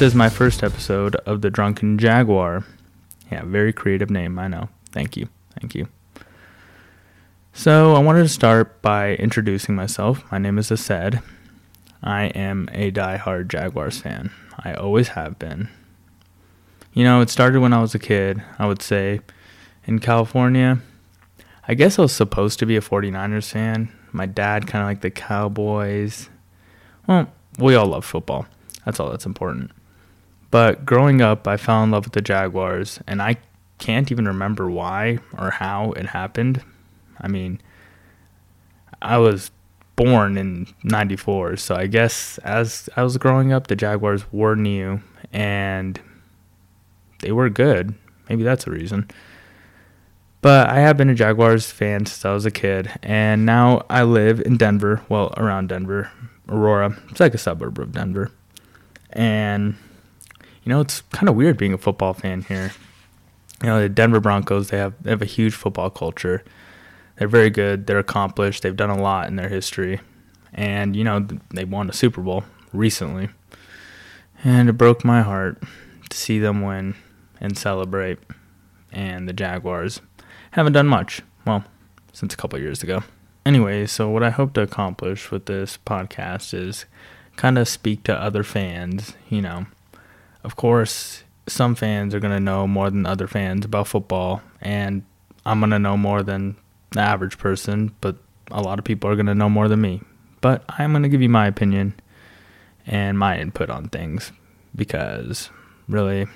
This is my first episode of The Drunken Jaguar. Yeah, very creative name, I know. Thank you. Thank you. So, I wanted to start by introducing myself. My name is Ased. I am a die-hard Jaguars fan. I always have been. You know, it started when I was a kid, I would say, in California. I guess I was supposed to be a 49ers fan. My dad kind of liked the Cowboys. Well, we all love football. That's all that's important. But growing up, I fell in love with the Jaguars, and I can't even remember why or how it happened. I mean, I was born in 94, so I guess as I was growing up, the Jaguars were new and they were good. Maybe that's a reason. But I have been a Jaguars fan since I was a kid, and now I live in Denver, well, around Denver, Aurora. It's like a suburb of Denver. And, you know, it's kind of weird being a football fan here. You know, the Denver Broncos, they have, they have a huge football culture. They're very good, they're accomplished, they've done a lot in their history. And, you know, they won a Super Bowl recently. And it broke my heart to see them win and celebrate. And the Jaguars haven't done much. Well, since a couple years ago. Anyway, so what I hope to accomplish with this podcast is kind of speak to other fans. You know, of course, some fans are going to know more than other fans about football, and I'm going to know more than the average person, but a lot of people are going to know more than me. But I'm going to give you my opinion and my input on things because really,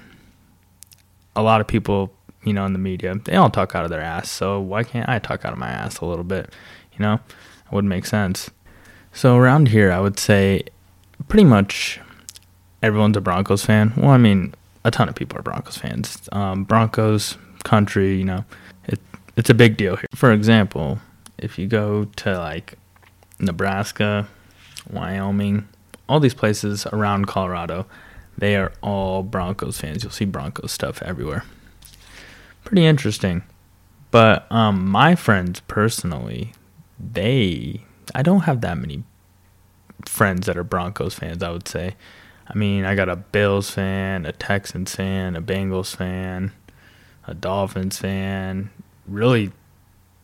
a lot of people you know, in the media. They all talk out of their ass, so why can't I talk out of my ass a little bit? You know, it would make sense. So around here, I would say pretty much everyone's a Broncos fan. Well, I mean, a ton of people are Broncos fans. Um, Broncos country, you know, it, it's a big deal here. For example, if you go to like Nebraska, Wyoming, all these places around Colorado, they are all Broncos fans. You'll see Broncos stuff everywhere pretty interesting. But um, my friends personally, they I don't have that many friends that are Broncos fans. I would say. I mean, I got a Bills fan, a Texans fan, a Bengals fan, a Dolphins fan, really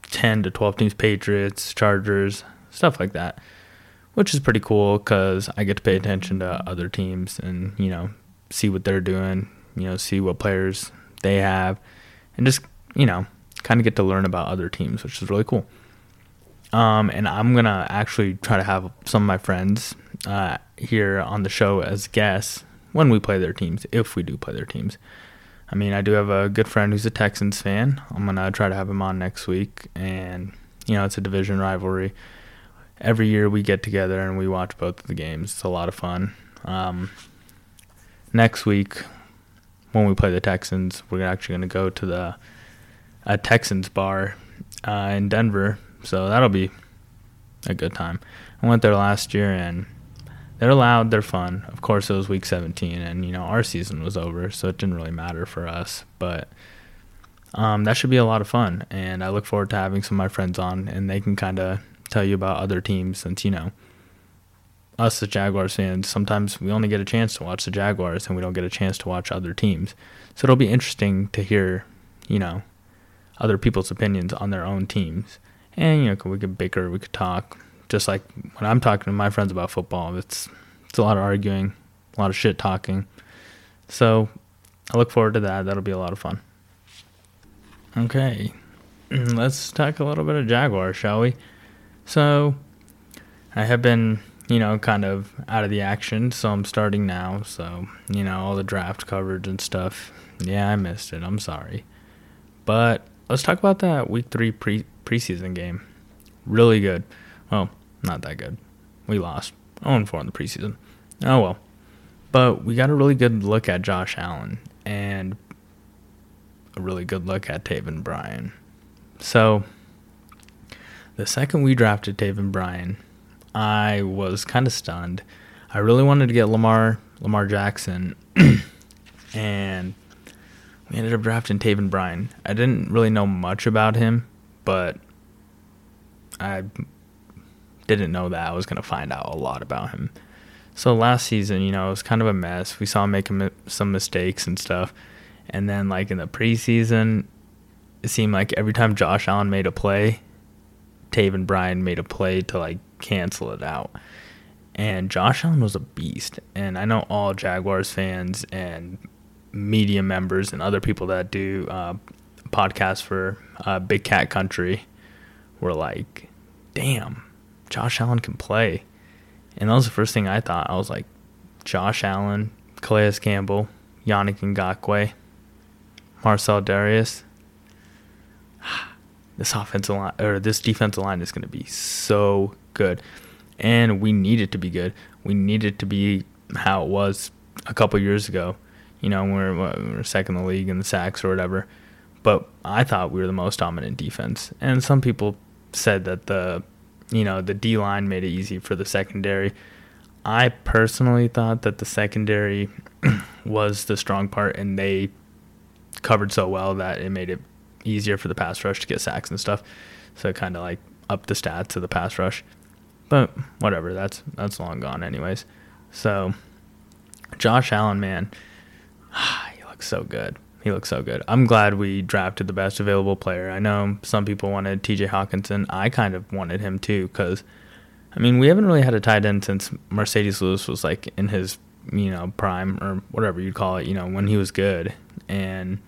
10 to 12 teams, Patriots, Chargers, stuff like that, which is pretty cool because I get to pay attention to other teams and, you know, see what they're doing, you know, see what players they have and just you know kind of get to learn about other teams, which is really cool. Um, and I'm gonna actually try to have some of my friends uh, here on the show as guests when we play their teams, if we do play their teams. I mean, I do have a good friend who's a Texans fan. I'm gonna try to have him on next week, and you know, it's a division rivalry. Every year we get together and we watch both of the games. It's a lot of fun. Um, next week when we play the Texans, we're actually going to go to the a Texans bar uh, in Denver, so that'll be a good time. I went there last year and they're loud, they're fun. Of course, it was week 17, and you know our season was over, so it didn't really matter for us. But um, that should be a lot of fun, and I look forward to having some of my friends on, and they can kind of tell you about other teams, since you know us as Jaguars fans, sometimes we only get a chance to watch the Jaguars and we don't get a chance to watch other teams. So it'll be interesting to hear, you know, other people's opinions on their own teams. And, you know, we could bicker, we could talk. Just like when I'm talking to my friends about football, it's it's a lot of arguing, a lot of shit talking. So I look forward to that. That'll be a lot of fun. Okay. Mm, let's talk a little bit of Jaguar, shall we? So I have been you know, kind of out of the action. So I'm starting now. So, you know, all the draft coverage and stuff. Yeah, I missed it. I'm sorry. But let's talk about that week three pre preseason game. Really good. Well, not that good. We lost. 0 4 in the preseason. Oh well. But we got a really good look at Josh Allen and a really good look at Taven Bryan. So the second we drafted Taven Bryan, I was kind of stunned. I really wanted to get Lamar Lamar Jackson, and we ended up drafting Taven Bryan. I didn't really know much about him, but I didn't know that I was going to find out a lot about him. So last season, you know, it was kind of a mess. We saw him make some mistakes and stuff. And then, like in the preseason, it seemed like every time Josh Allen made a play, Taven Bryan made a play to like cancel it out. And Josh Allen was a beast. And I know all Jaguars fans and media members and other people that do uh, podcasts for uh, Big Cat Country were like, damn, Josh Allen can play. And that was the first thing I thought. I was like, Josh Allen, Calais Campbell, Yannick Ngakoue, Marcell Dareus. This offensive line or this defensive line is going to be so good, and we need it to be good. We need it to be how it was a couple years ago. You know, we we're, we we're second in the league in the sacks or whatever. But I thought we were the most dominant defense, and some people said that the you know the D line made it easy for the secondary. I personally thought that the secondary was the strong part, and they covered so well that it made it easier for the pass rush to get sacks and stuff. So kind of like upped the stats of the pass rush. But whatever, that's that's long gone anyways. So Josh Allen, man, he looks so good. He looks so good. I'm glad we drafted the best available player. I know some people wanted TJ Hockenson. I kind of wanted him too because, I mean, we haven't really had a tight end since Marcedes Lewis was like in his, you know, prime or whatever you'd call it, you know, when he was good. And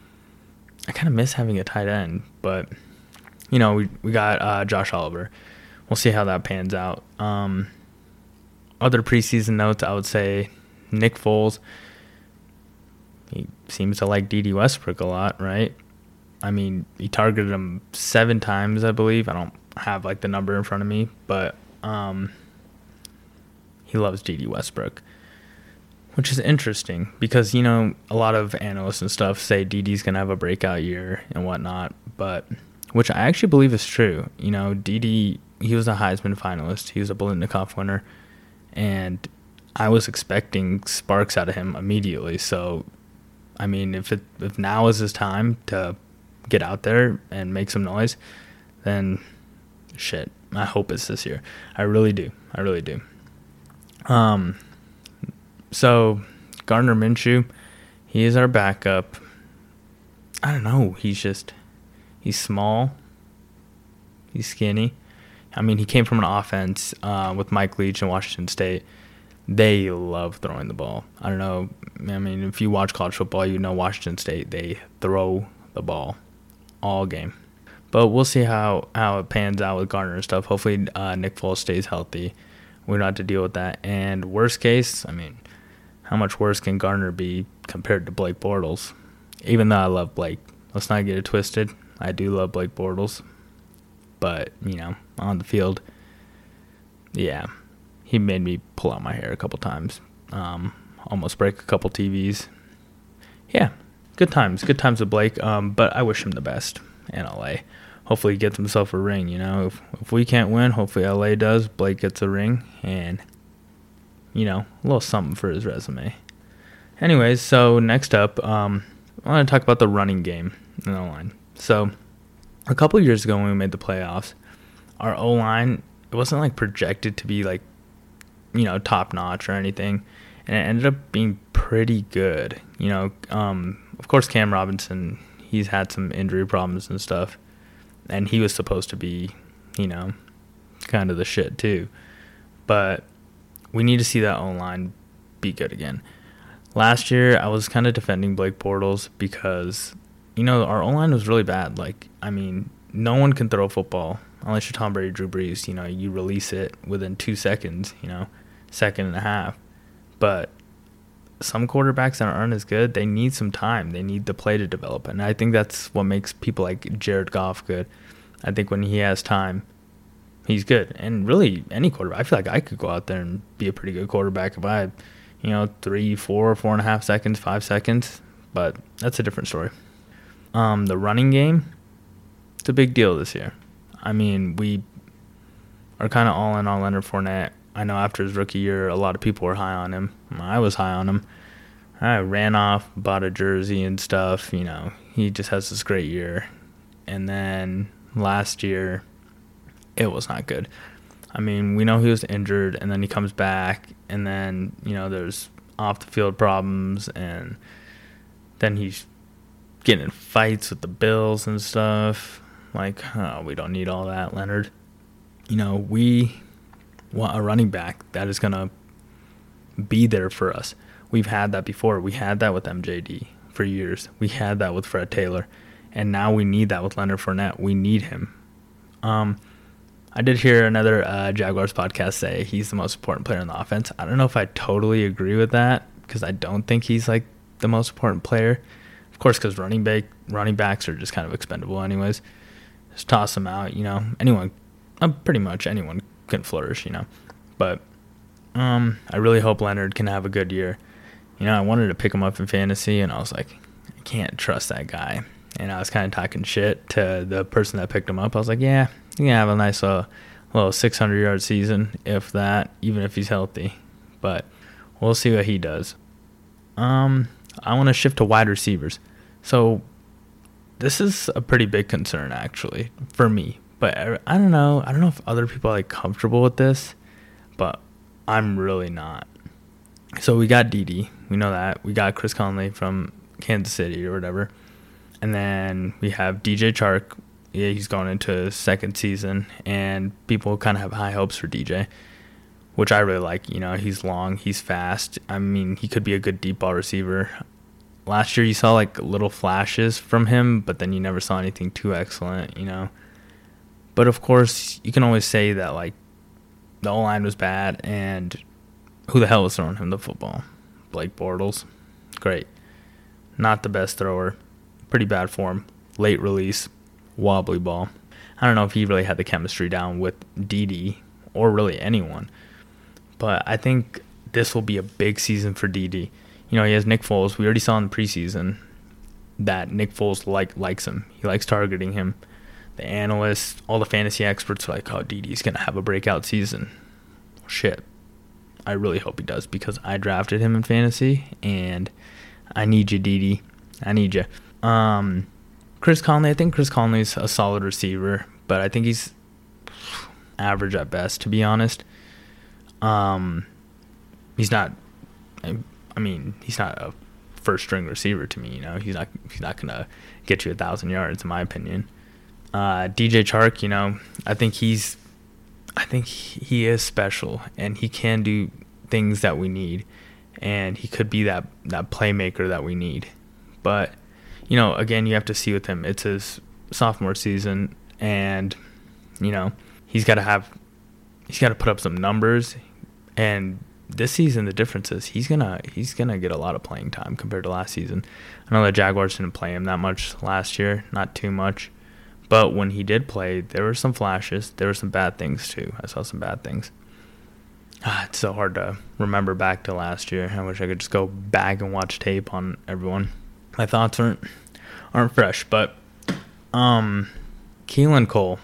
I kind of miss having a tight end, but, you know, we, we got uh, Josh Oliver. We'll see how that pans out. Um, other preseason notes, I would say Nick Foles he seems to like Dede Westbrook a lot, right? I mean, he targeted him seven times, I believe. I don't have like the number in front of me, but um, he loves Dede Westbrook, which is interesting because you know a lot of analysts and stuff say Dede's gonna have a breakout year and whatnot, but which I actually believe is true. You know, Dede he was a Heisman finalist, he was a Biletnikoff winner, and I was expecting sparks out of him immediately. So I mean, if it if now is his time to get out there and make some noise, then shit. I hope it's this year. I really do. I really do. Um, so Gardner Minshew, he is our backup. I don't know. He's just he's small. He's skinny. I mean, he came from an offense uh, with Mike Leach in Washington State they love throwing the ball. I don't know. I mean, if you watch college football, you know Washington State, they throw the ball all game. But we'll see how, how it pans out with Gardner and stuff. Hopefully, uh, Nick Foles stays healthy. We don't have to deal with that. And worst case, I mean, how much worse can Gardner be compared to Blake Bortles? Even though I love Blake, let's not get it twisted. I do love Blake Bortles. But, you know, on the field, yeah, he made me pull out my hair a couple times. Um, almost break a couple TVs. Yeah, good times, good times with Blake. Um, but I wish him the best in LA. Hopefully, he gets himself a ring. You know, if if we can't win, hopefully LA does. Blake gets a ring, and you know, a little something for his resume. Anyways, so next up, um, I want to talk about the running game in the line. So, a couple years ago when we made the playoffs, our O line it wasn't like projected to be like you know, top notch or anything. And it ended up being pretty good. You know, um, of course, Cam Robinson, he's had some injury problems and stuff. And he was supposed to be, you know, kind of the shit too. But we need to see that O line be good again. Last year, I was kind of defending Blake Bortles because, you know, our O line was really bad. Like, I mean, no one can throw football unless you're Tom Brady, Drew Brees. You know, you release it within two seconds. You know, second and a half. But some quarterbacks that aren't as good, they need some time. They need the play to develop. And I think that's what makes people like Jared Goff good. I think when he has time, he's good. And really, any quarterback, I feel like I could go out there and be a pretty good quarterback if I had, you know, three, four, four and a half seconds, five seconds. But that's a different story. Um, the running game, it's a big deal this year. I mean, we are kind of all in on Leonard Fournette. I know after his rookie year, a lot of people were high on him. I was high on him. I ran off, bought a jersey and stuff. You know, he just has this great year. And then last year, it was not good. I mean, we know he was injured and then he comes back and then, you know, there's off the field problems and then he's getting in fights with the Bills and stuff. Like, oh, we don't need all that, Leonard. You know, we want a running back that is going to be there for us. We've had that before. We had that with MJD for years. We had that with Fred Taylor. And now we need that with Leonard Fournette. We need him. Um, I did hear another uh, Jaguars podcast say he's the most important player in the offense. I don't know if I totally agree with that because I don't think he's like the most important player. Of course, because running back running backs are just kind of expendable, anyways. Just toss them out, you know. Anyone, uh, pretty much anyone can flourish, you know. But um, I really hope Leonard can have a good year. You know, I wanted to pick him up in fantasy, and I was like, I can't trust that guy. And I was kind of talking shit to the person that picked him up. I was like, yeah, he can have a nice uh, little 600 yard season, if that, even if he's healthy. But we'll see what he does. Um, I want to shift to wide receivers. So this is a pretty big concern, actually, for me. But uh, I don't know. I don't know if other people are like comfortable with this, but I'm really not. So we got Dede. We know that. We got Chris Conley from Kansas City or whatever. And then we have DJ Chark. Yeah, he's going into his second season, and people kind of have high hopes for DJ, which I really like. You know, he's long, he's fast. I mean, he could be a good deep ball receiver. Last year, you saw like little flashes from him, but then you never saw anything too excellent, you know. But of course, you can always say that like the O line was bad, and who the hell was throwing him the football? Blake Bortles, great, not the best thrower, pretty bad form, late release, wobbly ball. I don't know if he really had the chemistry down with Dede or really anyone, but I think this will be a big season for Dede. You know, he has Nick Foles. We already saw in the preseason that Nick Foles like likes him. He likes targeting him the analysts, all the fantasy experts are like, oh, Dede's going to have a breakout season. Shit. I really hope he does because I drafted him in fantasy and I need you, Dede. I need you. Um, Chris Conley, I think Chris Conley's a solid receiver, but I think he's average at best, to be honest. Um, he's not. I mean, he's not a first string receiver to me. You know, he's not. He's not gonna get you a thousand yards, in my opinion. Uh, DJ Chark, you know, I think he's, I think he is special and he can do things that we need, and he could be that that playmaker that we need. But, you know, again, you have to see with him. It's his sophomore season, and you know, he's got to have, he's got to put up some numbers, and this season the difference is he's gonna he's gonna get a lot of playing time compared to last season. I know the Jaguars didn't play him that much last year, not too much. But when he did play, there were some flashes. There were some bad things too. I saw some bad things. Ah, it's so hard to remember back to last year. I wish I could just go back and watch tape on everyone. My thoughts aren't aren't fresh, but um, Keelan Cole.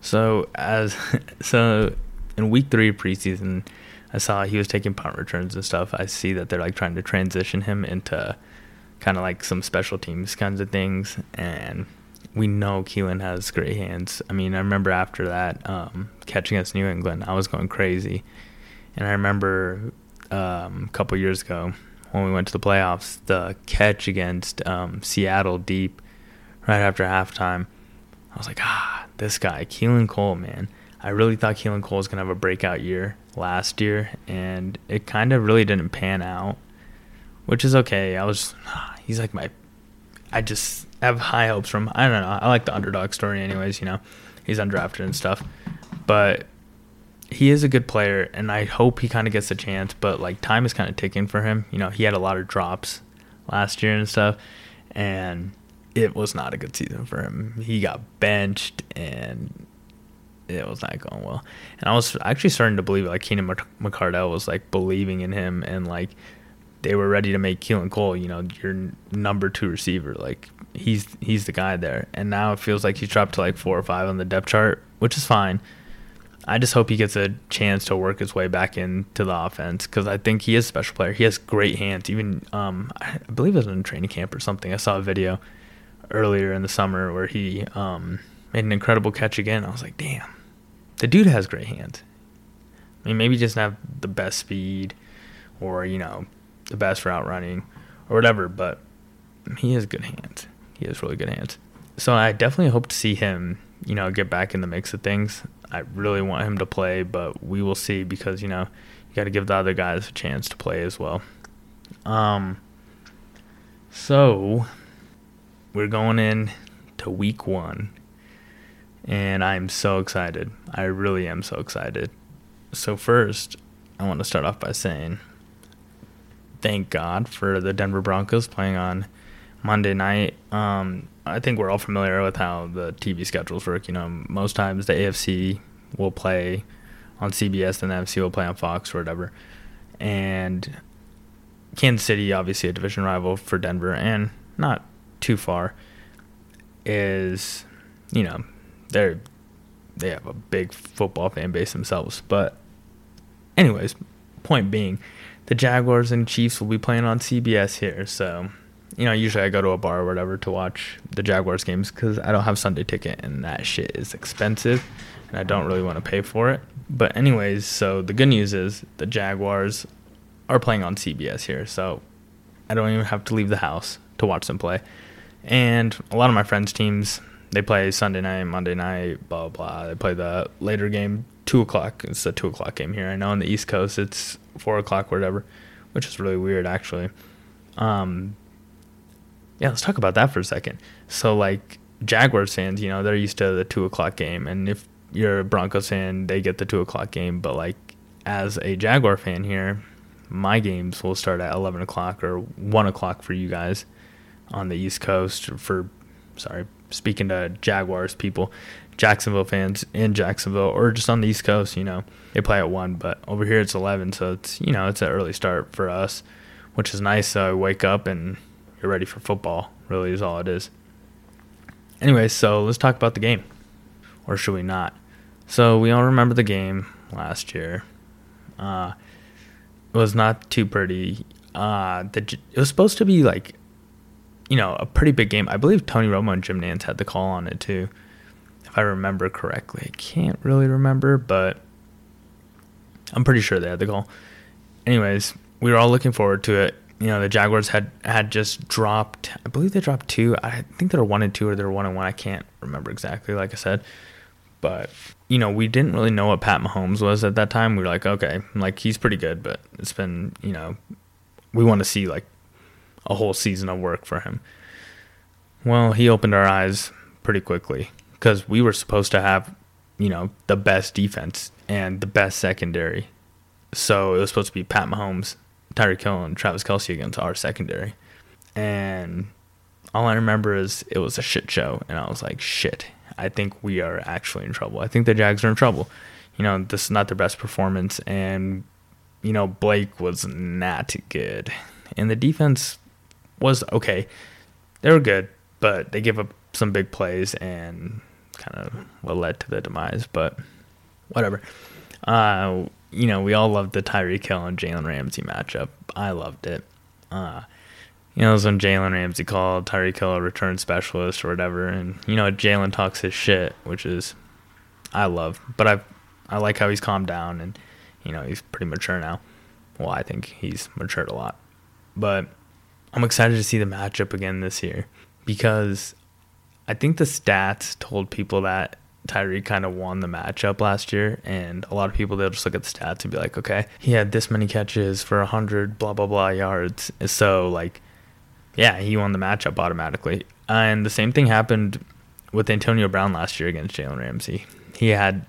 So as so in week three preseason, I saw he was taking punt returns and stuff. I see that they're like trying to transition him into kind of like some special teams kinds of things, and we know Keelan has great hands. I mean, I remember after that um, catch against New England, I was going crazy, and I remember um, a couple years ago when we went to the playoffs, the catch against um, Seattle deep right after halftime. I was like, ah, this guy, Keelan Cole, man. I really thought Keelan Cole was gonna have a breakout year last year, and it kind of really didn't pan out, which is okay. I was, he's like my, I just have high hopes from. I don't know. I like the underdog story, anyways. You know, he's undrafted and stuff, but he is a good player, and I hope he kind of gets a chance. But like time is kind of ticking for him. You know, he had a lot of drops last year and stuff, and it was not a good season for him. He got benched, and it was not going well. And I was actually starting to believe like Keenan McCardell was like believing in him, and like they were ready to make Keelan Cole, you know, your number two receiver. Like he's he's the guy there. And now it feels like he's dropped to like four or five on the depth chart, which is fine. I just hope he gets a chance to work his way back into the offense because I think he is a special player. He has great hands. Even um, I believe it was in training camp or something. I saw a video earlier in the summer where he um, made an incredible catch again. I was like, damn, the dude has great hands. I mean, maybe just not have the best speed or, you know, the best route running or whatever, but he has good hands. He has really good hands. So I definitely hope to see him, you know, get back in the mix of things. I really want him to play, but we will see because, you know, you got to give the other guys a chance to play as well. Um, so we're going in to week one, and I'm so excited. I really am so excited. So first, I want to start off by saying thank God for the Denver Broncos playing on Monday night. Um, I think we're all familiar with how the TV schedules work. You know, most times the AFC will play on CBS, and the NFC will play on Fox or whatever. And Kansas City, obviously a division rival for Denver, and not too far, is you know they're they have a big football fan base themselves. But anyways, point being, the Jaguars and Chiefs will be playing on CBS here, so you know usually I go to a bar or whatever to watch the Jaguars games because I don't have Sunday ticket and that shit is expensive, and I don't really want to pay for it. But anyways, so the good news is the Jaguars are playing on CBS here, so I don't even have to leave the house to watch them play. And a lot of my friends' teams, they play Sunday night, Monday night, blah blah. They play the later game, two o'clock. It's a two o'clock game here. I know on the East Coast it's four o'clock, whatever, which is really weird actually. Um, yeah, let's talk about that for a second. So like Jaguars fans, you know, they're used to the two o'clock game, and if you're a Broncos fan, they get the two o'clock game. But like as a Jaguar fan here, my games will start at 11 o'clock or 1 o'clock for you guys on the East Coast. For, sorry, speaking to Jaguars people, Jacksonville fans in Jacksonville or just on the East Coast, you know, they play at 1, but over here it's 11. So it's, you know, it's an early start for us, which is nice. So I wake up and you're ready for football, really, is all it is. Anyway, so let's talk about the game. Or should we not? So we all remember the game last year. Uh, it was not too pretty. Uh, the, it was supposed to be like, you know, a pretty big game. I believe Tony Romo and Jim Nantz had the call on it too, if I remember correctly. I can't really remember, but I'm pretty sure they had the call. Anyways, we were all looking forward to it. You know, the Jaguars had had just dropped. I believe they dropped two. I think they were one and two, or they were one and one. I can't remember exactly. Like I said, but you know, we didn't really know what Pat Mahomes was at that time. We were like, okay, like he's pretty good, but it's been, you know, we want to see like a whole season of work for him. Well, he opened our eyes pretty quickly because we were supposed to have, you know, the best defense and the best secondary. So it was supposed to be Pat Mahomes, Tyreek Hill, and Travis Kelce against our secondary. And all I remember is it was a shit show. And I was like, shit, I think we are actually in trouble. I think the Jags are in trouble. You know, this is not their best performance, and you know Blake was not good, and the defense was okay. They were good, but they gave up some big plays and kind of what led to the demise. But whatever. Uh, you know, we all loved the Tyreek Hill and Jalen Ramsey matchup. I loved it. Uh, you know, it was when Jalen Ramsey called Tyreek Hill a return specialist or whatever, and you know, Jalen talks his shit, which is I love. But I I like how he's calmed down and you know he's pretty mature now. Well, I think he's matured a lot, but I'm excited to see the matchup again this year because I think the stats told people that Tyreek kind of won the matchup last year, and a lot of people they'll just look at the stats and be like, okay, he had this many catches for hundred blah blah blah yards, so like yeah, he won the matchup automatically. And the same thing happened with Antonio Brown last year against Jalen Ramsey. He had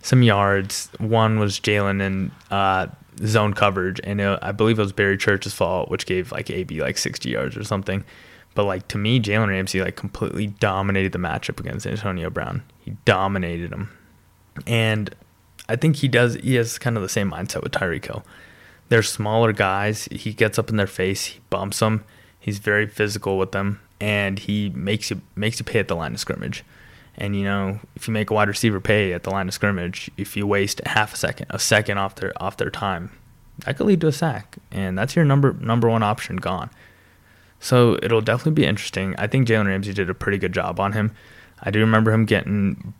some yards. One was Jalen in uh, zone coverage, and it, I believe it was Barry Church's fault, which gave like AB like 60 yards or something. But like to me, Jalen Ramsey like completely dominated the matchup against Antonio Brown. He dominated him, and I think he does. He has kind of the same mindset with Tyreek Hill. They're smaller guys. He gets up in their face. He bumps them He's very physical with them, and he makes you makes you pay at the line of scrimmage. And you know, if you make a wide receiver pay at the line of scrimmage, if you waste half a second, a second off their off their time, that could lead to a sack, and that's your number number one option gone. So it'll definitely be interesting. I think Jalen Ramsey did a pretty good job on him. I do remember him getting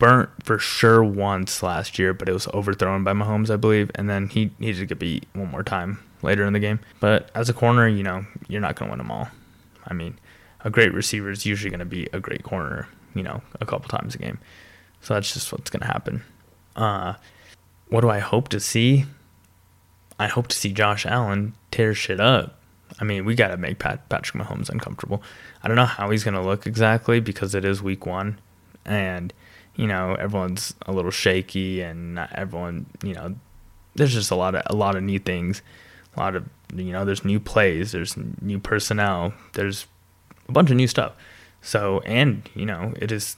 burnt for sure once last year, but it was overthrown by Mahomes, I believe, and then he needed to get beat one more time later in the game. But as a corner, you know, you're not going to win them all. I mean, a great receiver is usually going to be a great corner, you know, a couple times a game. So that's just what's going to happen. Uh, what do I hope to see? I hope to see Josh Allen tear shit up. I mean, we got to make Pat, Patrick Mahomes uncomfortable. I don't know how he's going to look exactly because it is week one. And, you know, everyone's a little shaky and not everyone, you know, there's just a lot of a lot of new things. A lot of you know, there's new plays, there's new personnel, there's a bunch of new stuff. So, and you know, it is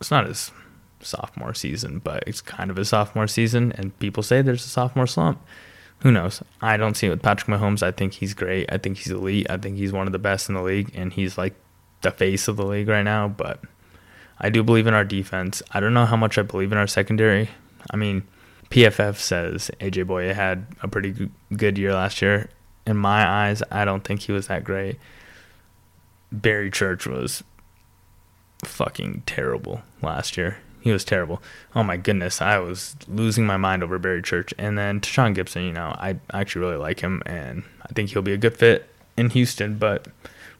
it's not his sophomore season, but it's kind of a sophomore season, and people say there's a sophomore slump. Who knows? I don't see it with Patrick Mahomes. I think he's great. I think he's elite. I think he's one of the best in the league, and he's like the face of the league right now. But I do believe in our defense. I don't know how much I believe in our secondary. I mean, PFF says AJ Bouye had a pretty good year last year. In my eyes, I don't think he was that great. Barry Church was fucking terrible last year. He was terrible. Oh my goodness, I was losing my mind over Barry Church. And then Tashaun Gipson, you know, I actually really like him, and I think he'll be a good fit in Houston. But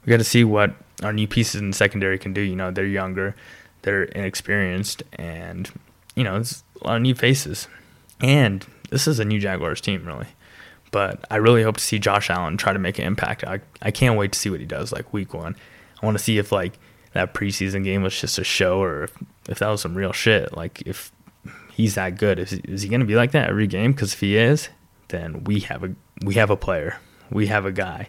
we got to see what our new pieces in secondary can do. You know, they're younger, they're inexperienced, and you know, it's a lot of new faces. And this is a new Jaguars team, really. But I really hope to see Josh Allen try to make an impact. I, I can't wait to see what he does like week one. I want to see if like that preseason game was just a show or if, if that was some real shit. Like if he's that good, is, is he going to be like that every game? Because if he is, then we have a we have a player, we have a guy,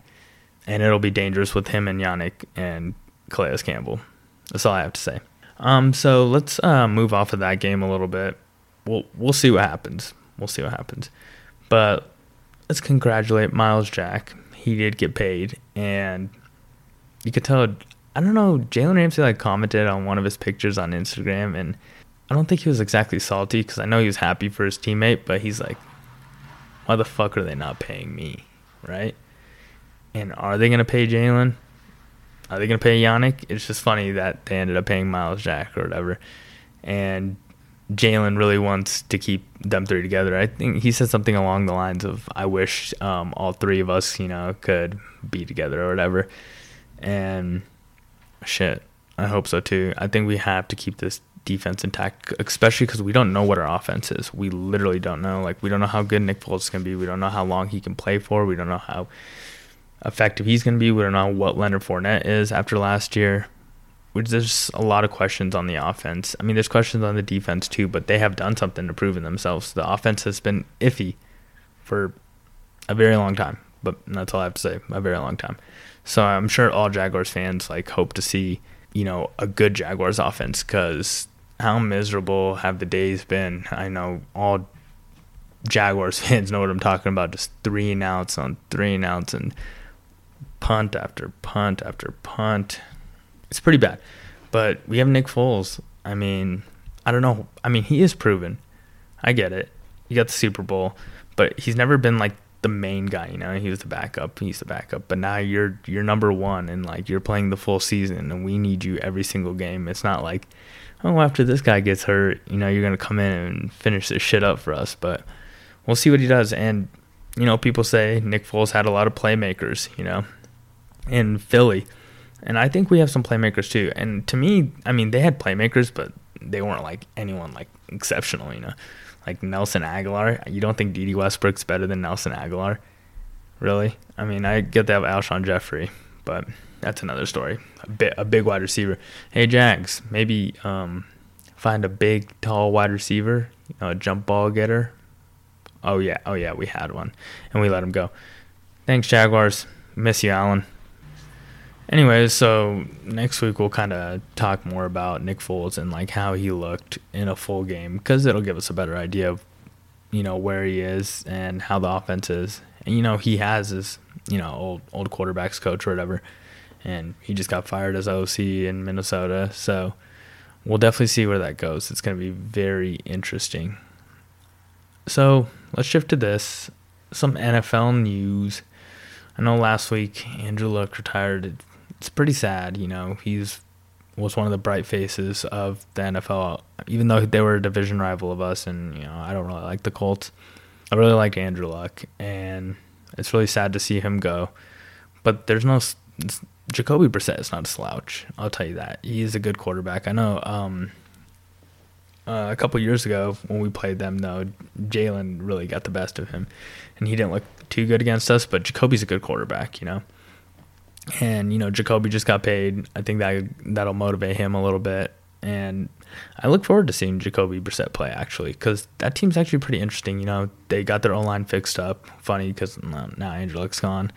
and it'll be dangerous with him and Yannick and Calais Campbell. That's all I have to say. Um, so let's uh, move off of that game a little bit we'll we'll see what happens. We'll see what happens. But let's congratulate Myles Jack. He did get paid, and you could tell. I don't know. Jalen Ramsey like commented on one of his pictures on Instagram, and I don't think he was exactly salty because I know he was happy for his teammate, but he's like, "Why the fuck are they not paying me?" Right? And are they gonna pay Jalen? Are they gonna pay Yannick? It's just funny that they ended up paying Myles Jack or whatever. And Jalen really wants to keep them three together. I think he said something along the lines of, "I wish um, all three of us, you know, could be together or whatever." And shit, I hope so too. I think we have to keep this defense intact, especially because we don't know what our offense is. We literally don't know. Like we don't know how good Nick Foles can be. We don't know how long he can play for. We don't know how effective he's going to be. We don't know what Leonard Fournette is after last year Which there's a lot of questions on the offense. I mean, there's questions on the defense too, but they have done something to prove in themselves. The offense has been iffy for a very long time, but that's all I have to say. A very long time. So I'm sure all Jaguars fans like hope to see, you know, a good Jaguars offense because how miserable have the days been? I know all Jaguars fans know what I'm talking about. Just three and outs on three and outs and punt after punt after punt it's pretty bad. But we have Nick Foles. I mean, I don't know. I mean, he is proven. I get it. He got the Super Bowl, but he's never been like the main guy. You know, he was the backup. He's the backup. But now you're you're number one, and like you're playing the full season, and we need you every single game. It's not like, oh, after this guy gets hurt, you know, you're gonna come in and finish this shit up for us. But we'll see what he does. And you know, people say Nick Foles had a lot of playmakers. You know, in Philly and I think we have some playmakers too. And to me, I mean, they had playmakers, but they weren't like anyone like exceptional, you know. Like Nelson Agholor. You don't think Dede Westbrook's better than Nelson Agholor? Really? I mean, I get that Alshon Jeffery, but that's another story. A bit a big wide receiver. Hey Jags, maybe um, find a big tall wide receiver, a jump ball getter. Oh yeah, oh yeah, we had one, and we let him go. Thanks Jaguars. Miss you, Allen. Anyways, so next week we'll kind of talk more about Nick Foles and like how he looked in a full game because it'll give us a better idea of you know where he is and how the offense is. And you know he has his you know old old quarterbacks coach or whatever, and he just got fired as OC in Minnesota. So we'll definitely see where that goes. It's going to be very interesting. So let's shift to this. Some NFL news. I know last week Andrew Luck retired it's pretty sad. You know, he's was one of the bright faces of the NFL, even though they were a division rival of us. And you know, I don't really like the Colts. I really like Andrew Luck, and it's really sad to see him go. But there's no Jacoby Brissett is not a slouch. I'll tell you that. He's a good quarterback. I know. Um, uh, a couple years ago when we played them, though, Jalen really got the best of him, and he didn't look too good against us. But Jacoby's a good quarterback, you know. And you know, Jacoby just got paid. I think that that'll motivate him a little bit, and I look forward to seeing Jacoby Brissett play actually, because that team's actually pretty interesting. You know, they got their O line fixed up. Funny because now Andrew Luck's gone,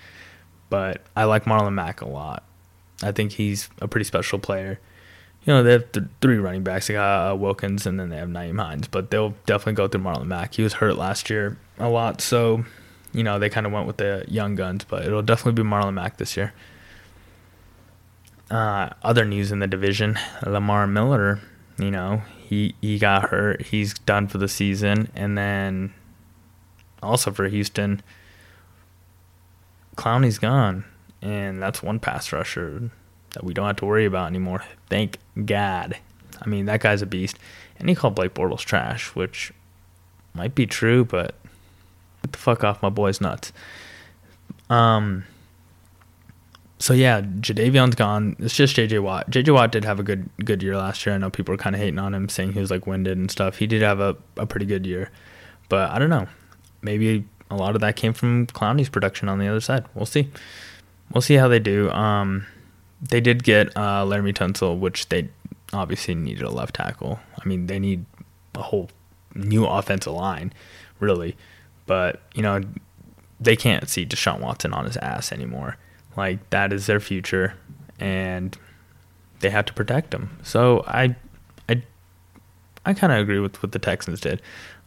but I like Marlon Mack a lot. I think he's a pretty special player you know, they have th- three running backs. They got uh, Wilkins and then they have Nyheim Hines, but they'll definitely go through Marlon Mack. He was hurt last year a lot, so, you know, they kind of went with the young guns, but it'll definitely be Marlon Mack this year. Uh, other news in the division Lamar Miller, you know, he, he got hurt. He's done for the season. And then also for Houston, Clowney's gone. And that's one pass rusher that we don't have to worry about anymore. Thank God. I mean, that guy's a beast. And he called Blake Bortles trash, which might be true, but get the fuck off my boy's nuts. Um. So yeah, Jadeveon's gone. It's just JJ Watt. JJ Watt did have a good good year last year. I know people were kind of hating on him, saying he was like winded and stuff. He did have a, a pretty good year, but I don't know. Maybe a lot of that came from Clowney's production on the other side. We'll see. We'll see how they do. Um, they did get uh, Laremy Tunsil, which they obviously needed a left tackle. I mean, they need a whole new offensive line, really. But, you know, they can't see Deshaun Watson on his ass anymore. Like, that is their future, and they have to protect them. So I, I, I kind of agree with what the Texans did.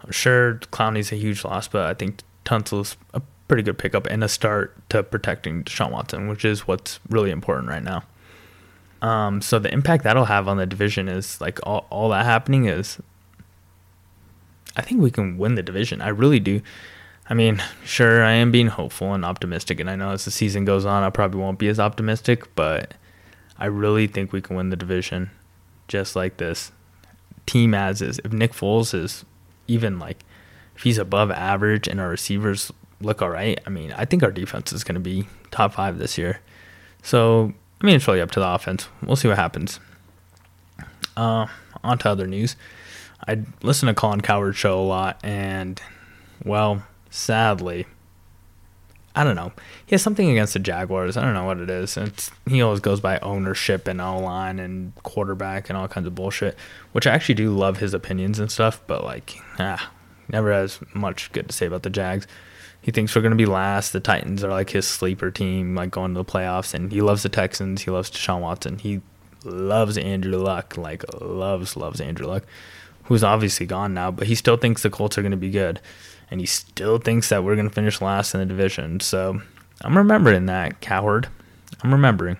I'm sure Clowney's a huge loss, but I think Tunsil's a pretty good pickup and a start to protecting Deshaun Watson, which is what's really important right now. Um, so the impact that'll have on the division is like all, all that happening is I think we can win the division. I really do. I mean, sure, I am being hopeful and optimistic, and I know as the season goes on, I probably won't be as optimistic, but I really think we can win the division just like this. Team as is. If Nick Foles is even like, if he's above average and our receivers look all right. I mean, I think our defense is going to be top five this year. So, I mean, it's really up to the offense. We'll see what happens. Uh, on to other news. I listen to Colin Cowherd's show a lot, and, well, sadly, I don't know. He has something against the Jaguars. I don't know what it is. It's, he always goes by ownership and O line and quarterback and all kinds of bullshit, which I actually do love his opinions and stuff, but, like, ah, never has much good to say about the Jags. He thinks we're going to be last. The Titans are like his sleeper team, like going to the playoffs. And he loves the Texans. He loves Deshaun Watson. He loves Andrew Luck, like loves, loves Andrew Luck, who's obviously gone now, but he still thinks the Colts are going to be good. And he still thinks that we're going to finish last in the division. So I'm remembering that, coward. I'm remembering.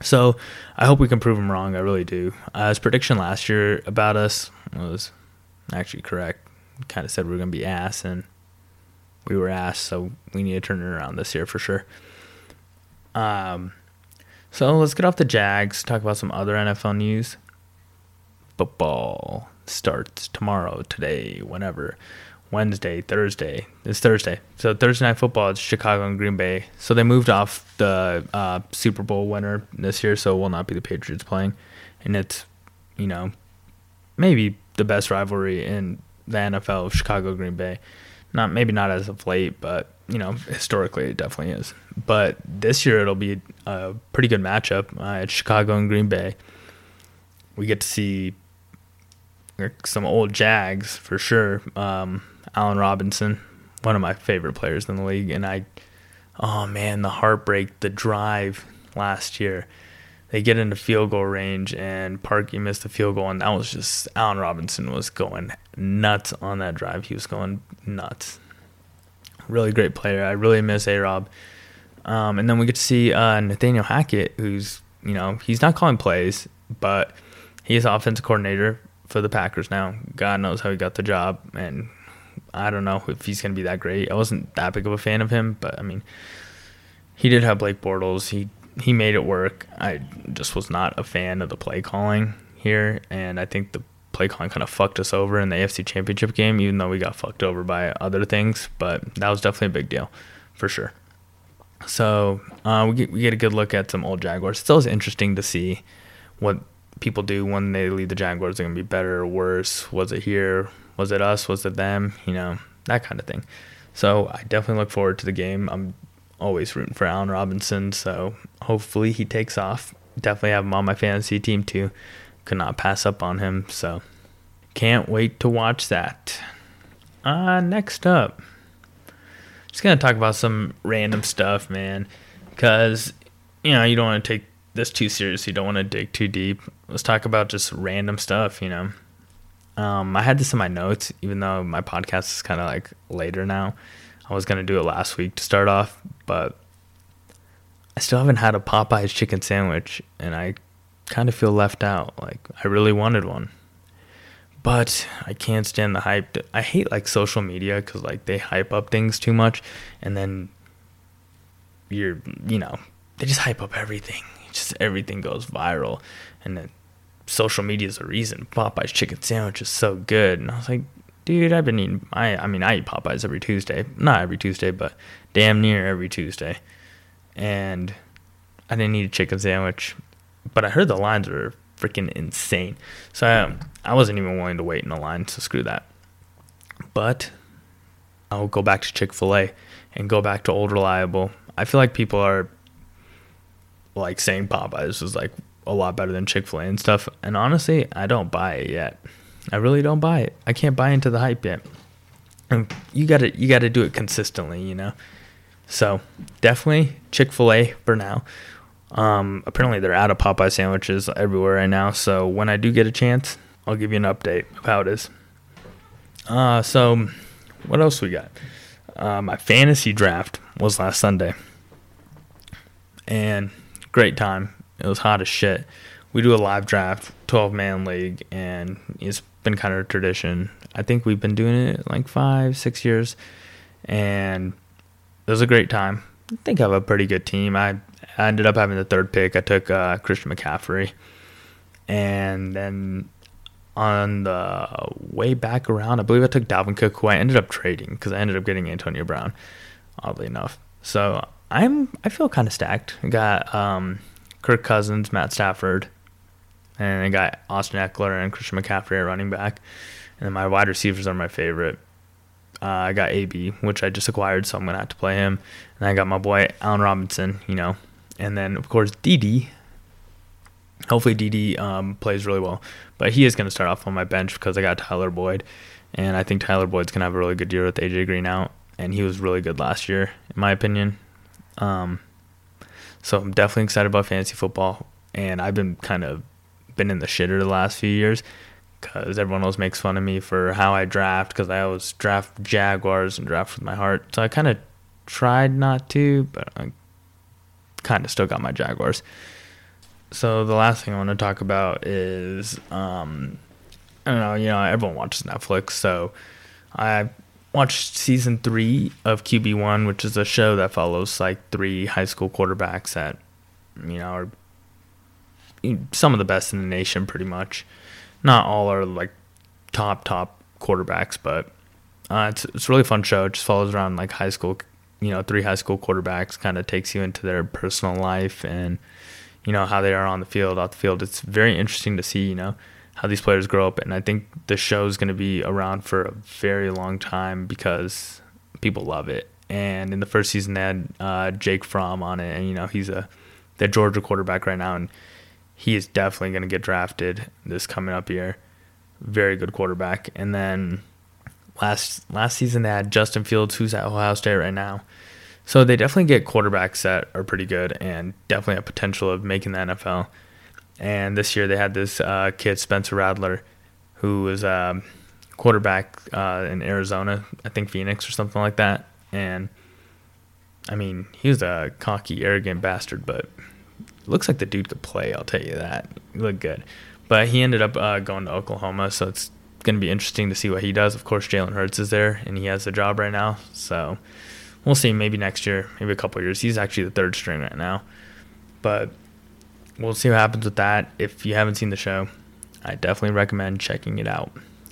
So I hope we can prove him wrong. I really do. Uh, his prediction last year about us was actually correct. Kind of said we are going to be ass, and we were asked, so we need to turn it around this year for sure. Um, so let's get off the Jags, talk about some other NFL news. Football starts tomorrow, today, whenever. Wednesday, Thursday. It's Thursday. So Thursday night football is Chicago and Green Bay. So they moved off the uh, Super Bowl winner this year, so it will not be the Patriots playing. And it's, you know, maybe the best rivalry in the NFL, of Chicago Green Bay. Not maybe not as of late, but you know historically it definitely is. But this year it'll be a pretty good matchup uh, at Chicago and Green Bay. We get to see some old Jags for sure. Um, Allen Robinson, one of my favorite players in the league, and I, oh man, the heartbreak, the drive last year they get into field goal range and Parkey missed the field goal and that was just Allen Robinson was going nuts on that drive. He was going nuts. Really great player. I really miss A Rob. Um, and then we get to see uh, Nathaniel Hackett, who's you know he's not calling plays, but he's offensive coordinator for the Packers now. God knows how he got the job, and I don't know if he's gonna be that great. I wasn't that big of a fan of him, but I mean, he did have Blake Bortles. He he made it work. I just was not a fan of the play calling here, and I think the play calling kind of fucked us over in the AFC Championship game, even though we got fucked over by other things. But that was definitely a big deal, for sure. So uh, we get we get a good look at some old Jaguars. It's always interesting to see what people do when they leave the Jaguars. Are going to be better or worse? Was it here? Was it us? Was it them? You know that kind of thing. So I definitely look forward to the game. I'm always rooting for Allen Robinson, so hopefully he takes off. Definitely have him on my fantasy team too. Could not pass up on him, so can't wait to watch that. Uh, next up, just gonna talk about some random stuff, man, because you know you don't want to take this too seriously. You don't want to dig too deep. Let's talk about just random stuff, you know. Um, I had this in my notes, even though my podcast is kind of like later now. I was gonna do it last week to start off, but I still haven't had a Popeyes chicken sandwich, and I kind of feel left out. Like I really wanted one, but I can't stand the hype. I hate like social media because like they hype up things too much, and then you're you know they just hype up everything. Just everything goes viral, and then social media is the reason Popeyes chicken sandwich is so good. And I was like, dude, I've been eating. I I mean, I eat Popeyes every Tuesday. Not every Tuesday, but damn near every Tuesday. And I didn't eat a chicken sandwich, but I heard the lines were freaking insane. So I, I wasn't even willing to wait in the line. So screw that. But I'll go back to Chick Fil A and go back to Old Reliable. I feel like people are like saying Popeyes is like a lot better than Chick Fil A and stuff. And honestly, I don't buy it yet. I really don't buy it. I can't buy into the hype yet. And you gotta you gotta do it consistently, you know. So definitely Chick Fil A for now. Um, apparently they're out of Popeye sandwiches everywhere right now. So when I do get a chance, I'll give you an update of how it is. Uh, so what else we got? Uh, my fantasy draft was last Sunday, and great time. It was hot as shit. We do a live draft, 12 man league, and it's been kind of a tradition. I think we've been doing it like five, six years, and it was a great time. I think I have a pretty good team. I, I ended up having the third pick. I took uh, Christian McCaffrey, and then on the way back around, I believe I took Dalvin Cook, who I ended up trading because I ended up getting Antonio Brown, oddly enough. So I'm I feel kind of stacked. I got um, Kirk Cousins, Matt Stafford, and I got Austin Ekeler and Christian McCaffrey at running back. And then my wide receivers are my favorite. Uh, I got AB, which I just acquired, so I'm gonna have to play him. And I got my boy Allen Robinson, you know, and then of course Dede. Hopefully Dede um, plays really well, but he is gonna start off on my bench because I got Tyler Boyd, and I think Tyler Boyd's gonna have a really good year with AJ Green out, and he was really good last year, in my opinion. Um, so I'm definitely excited about fantasy football, and I've been kind of been in the shitter the last few years because everyone else makes fun of me for how I draft because I always draft Jaguars and draft with my heart. So I kind of tried not to, but I kind of still got my Jaguars. So the last thing I want to talk about is um, I don't know, you know, everyone watches Netflix, so I watched season three of QB One, which is a show that follows like three high school quarterbacks that you know are some of the best in the nation, pretty much not all are like top top quarterbacks, but uh, it's it's a really fun show. It just follows around like high school, you know, three high school quarterbacks. Kind of takes you into their personal life and you know how they are on the field, off the field. It's very interesting to see, you know, how these players grow up, and I think the show is going to be around for a very long time because people love it. And in the first season, they had uh, Jake Fromm on it, and you know he's a the Georgia quarterback right now, and he is definitely going to get drafted this coming up year. Very good quarterback. And then last last season they had Justin Fields, who's at Ohio State right now. So they definitely get quarterbacks that are pretty good and definitely have potential of making the NFL. And this year they had this uh, kid Spencer Rattler, who was a um, quarterback uh, in Arizona, I think Phoenix or something like that. And I mean, he was a cocky, arrogant bastard, but looks like the dude could play. I'll tell you that. He looked good, but he ended up uh, going to Oklahoma, so it's going to be interesting to see what he does. Of course, Jalen Hurts is there, and he has the job right now, so we'll see. Maybe next year, maybe a couple years. He's actually the third string right now, But we'll see what happens with that. If you haven't seen the show, I definitely recommend checking it out.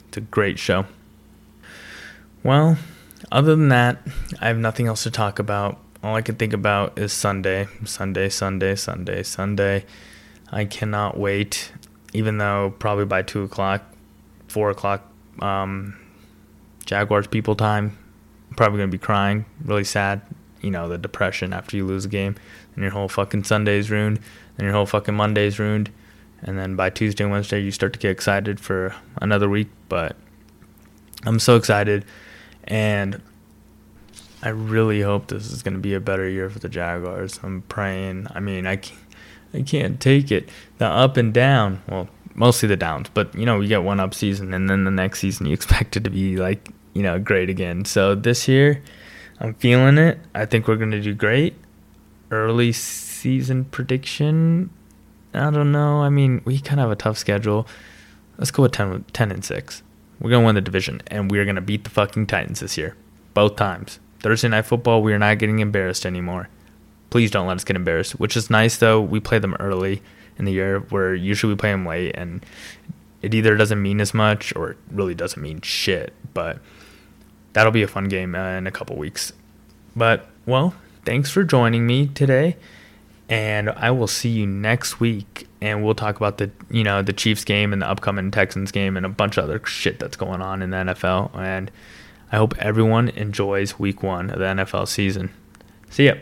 It's a great show. Well, other than that, I have nothing else to talk about. All I can think about is Sunday, Sunday, Sunday, Sunday, Sunday. I cannot wait, even though probably by 2 o'clock, 4 o'clock, um, Jaguars people time, I'm probably going to be crying, really sad. You know, the depression after you lose a game, and your whole fucking Sunday's ruined, and your whole fucking Monday's ruined. And then by Tuesday and Wednesday, you start to get excited for another week. But I'm so excited. And I really hope this is going to be a better year for the Jaguars. I'm praying. I mean, I can't, I can't take it. The up and down. Well, mostly the downs, but you know, you get one up season and then the next season you expect it to be like, you know, great again. So this year, I'm feeling it. I think we're going to do great. Early season prediction. I don't know. I mean, we kind of have a tough schedule. Let's go with 10, 10 and 6. We're going to win the division and we're going to beat the fucking Titans this year. Both times. Thursday night football, we are not getting embarrassed anymore. Please don't let us get embarrassed. Which is nice though. We play them early in the year, where usually we play them late, and it either doesn't mean as much or it really doesn't mean shit. But that'll be a fun game uh, in a couple weeks. But well, thanks for joining me today, and I will see you next week. And we'll talk about the you know the Chiefs game and the upcoming Texans game and a bunch of other shit that's going on in the NFL and I hope everyone enjoys week one of the NFL season. See ya.